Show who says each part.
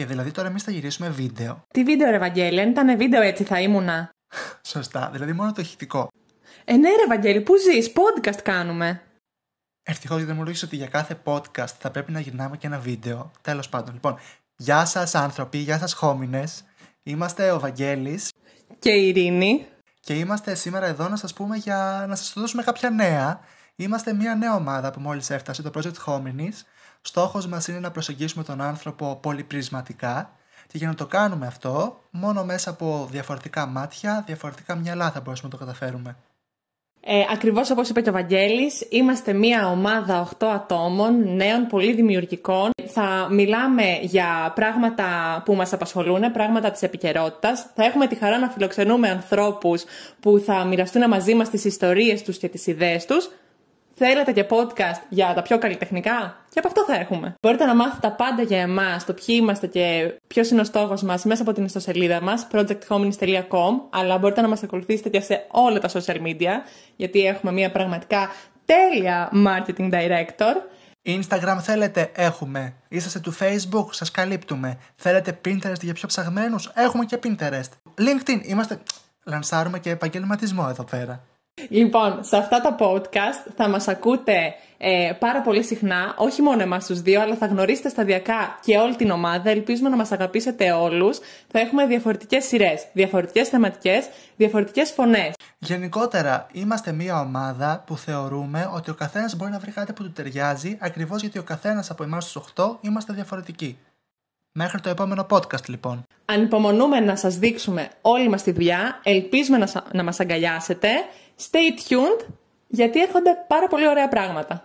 Speaker 1: Και δηλαδή τώρα εμείς θα γυρίσουμε βίντεο.
Speaker 2: Τι βίντεο, ρε Βαγγέλη, αν ήταν βίντεο έτσι θα ήμουνα.
Speaker 1: Σωστά, δηλαδή μόνο το ηχητικό.
Speaker 2: Ε, ναι, ρε Βαγγέλη, πού ζεις, podcast κάνουμε.
Speaker 1: Ευτυχώς γιατί μου ότι για κάθε podcast θα πρέπει να γυρνάμε και ένα βίντεο. Τέλος πάντων, λοιπόν. Γεια σας, άνθρωποι, γεια σας, χόμινες. Είμαστε ο Βαγγέλης
Speaker 2: και η Ειρήνη.
Speaker 1: Και είμαστε σήμερα εδώ να σας πούμε για να σας δώσουμε κάποια νέα. Είμαστε μια νέα ομάδα που μόλις έφτασε, το Project Hominis. Στόχος μας είναι να προσεγγίσουμε τον άνθρωπο πολυπρισματικά και για να το κάνουμε αυτό, μόνο μέσα από διαφορετικά μάτια, διαφορετικά μυαλά θα μπορέσουμε να το καταφέρουμε.
Speaker 2: Ε, ακριβώς όπως είπε και ο Βαγγέλης, είμαστε μια ομάδα 8 ατόμων, νέων, πολύ δημιουργικών. Θα μιλάμε για πράγματα που μας απασχολούν, πράγματα της επικαιρότητας. Θα έχουμε τη χαρά να φιλοξενούμε ανθρώπους που θα μοιραστούν μαζί μας τις ιστορίες τους και τις ιδέες τους. Θέλετε και podcast για τα πιο καλλιτεχνικά, και από αυτό θα έχουμε. Μπορείτε να μάθετε τα πάντα για εμάς, το ποιοι είμαστε και ποιος είναι ο στόχος μας μέσα από την ιστοσελίδα μας, projecthominis.com, αλλά μπορείτε να μας ακολουθήσετε και σε όλα τα social media, γιατί έχουμε μια πραγματικά τέλεια marketing director.
Speaker 1: Instagram θέλετε, έχουμε. Είσαστε του Facebook, σας καλύπτουμε. Θέλετε Pinterest για πιο ψαγμένους, έχουμε και Pinterest. LinkedIn, είμαστε... Λανσάρουμε και επαγγελματισμό εδώ πέρα.
Speaker 2: Λοιπόν, σε αυτά τα podcast θα μας ακούτε ε, πάρα πολύ συχνά, όχι μόνο εμάς τους δύο, αλλά θα γνωρίσετε σταδιακά και όλη την ομάδα. Ελπίζουμε να μας αγαπήσετε όλους. Θα έχουμε διαφορετικές σειρές, διαφορετικές θεματικές, διαφορετικές φωνές.
Speaker 1: Γενικότερα, είμαστε μια ομάδα που θεωρούμε ότι ο καθένας μπορεί να βρει κάτι που του ταιριάζει, ακριβώς γιατί ο καθένας από εμάς τους 8 είμαστε διαφορετικοί. Μέχρι το επόμενο podcast λοιπόν.
Speaker 2: Ανυπομονούμε να σας δείξουμε όλη μας τη δουλειά, ελπίζουμε να, να μας αγκαλιάσετε. Stay tuned, γιατί έρχονται πάρα πολύ ωραία πράγματα.